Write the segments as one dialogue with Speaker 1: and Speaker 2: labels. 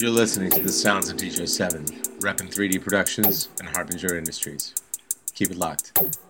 Speaker 1: You're listening to the sounds of DJ 7, Reppin 3D Productions and Harbinger Industries. Keep it locked.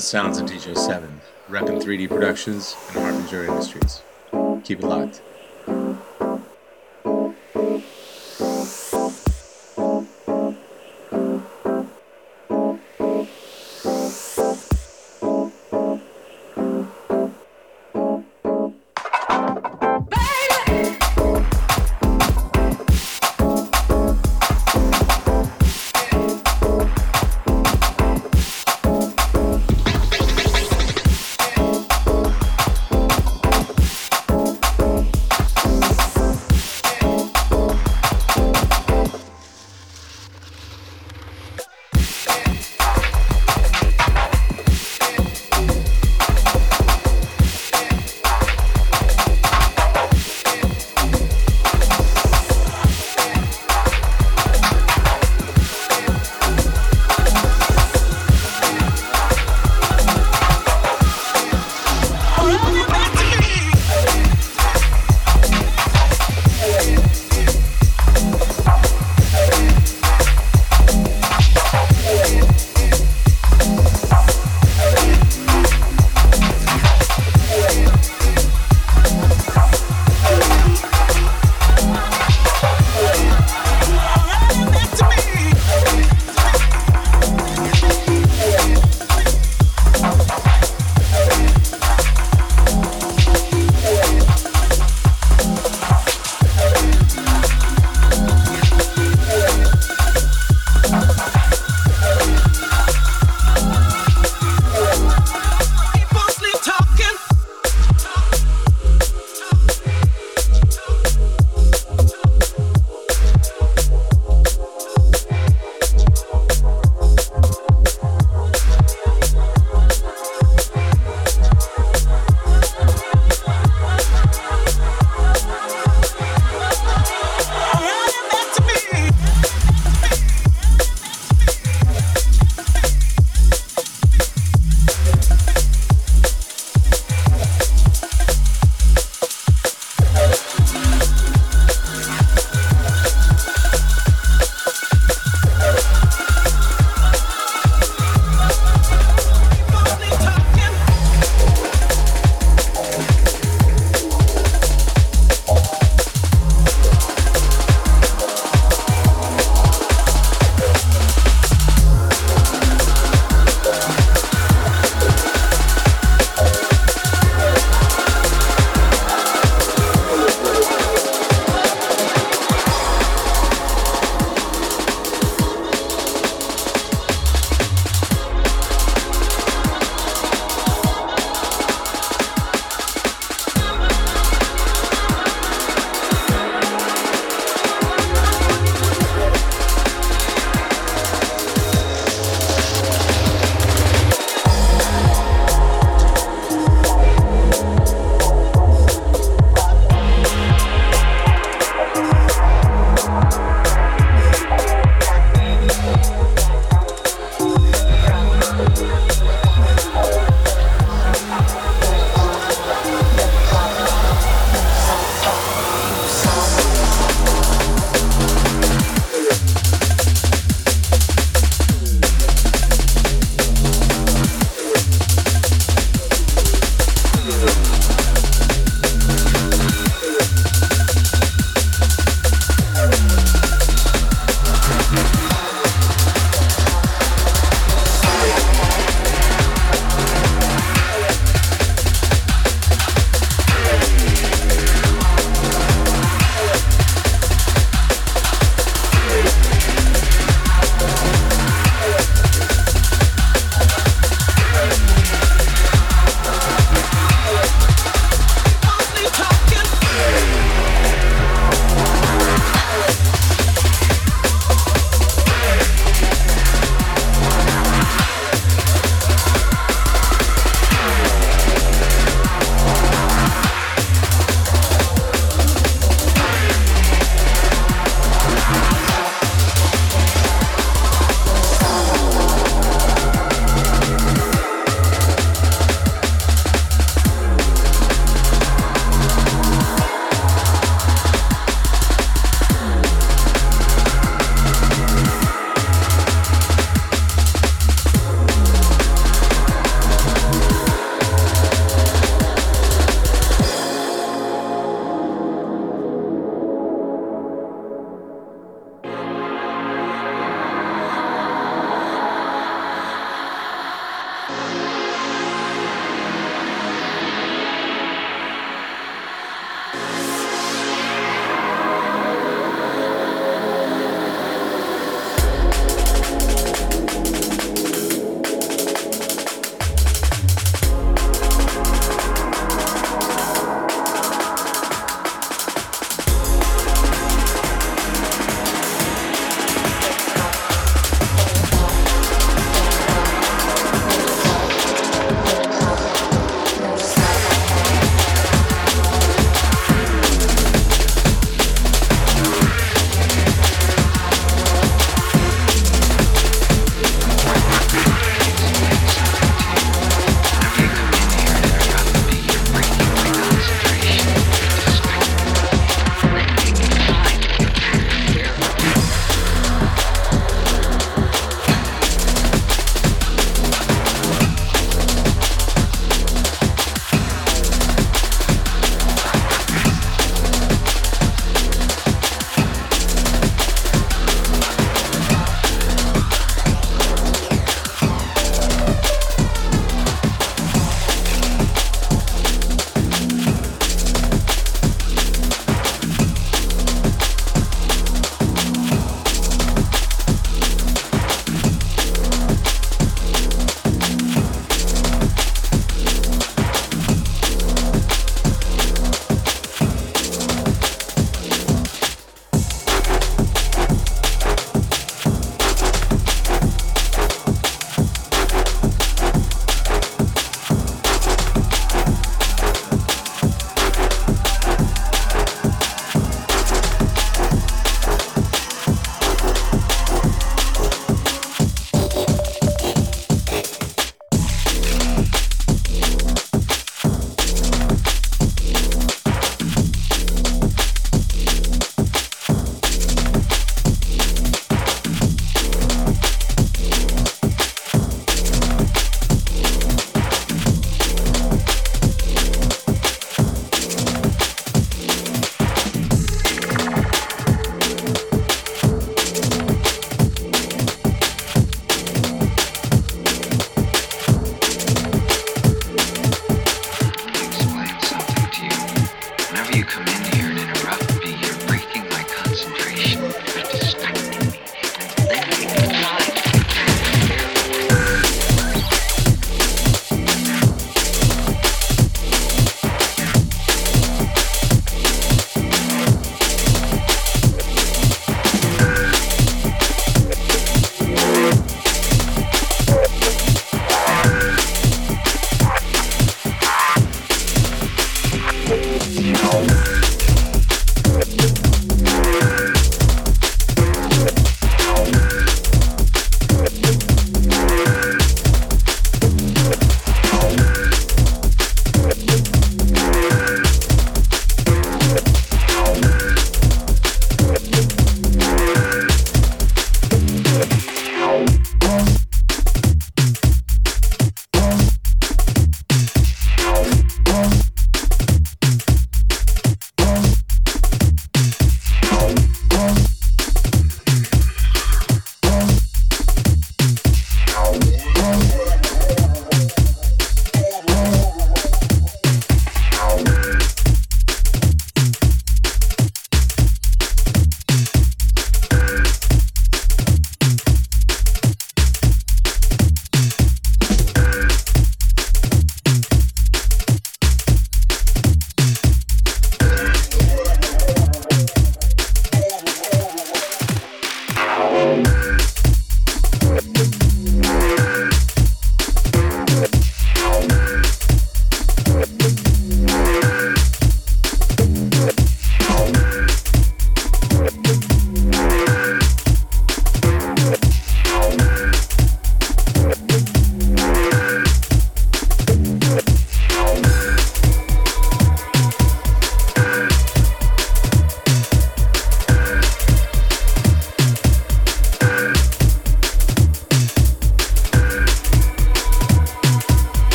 Speaker 1: The sounds of DJ 7, Reppin 3D Productions and Harbinger Industries. Keep it locked.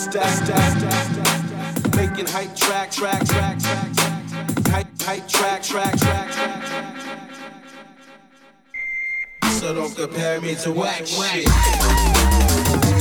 Speaker 2: stack, stack, stack, making hype track, track, track, track, hype, hype track, track, track, track. So don't compare me to whack shit.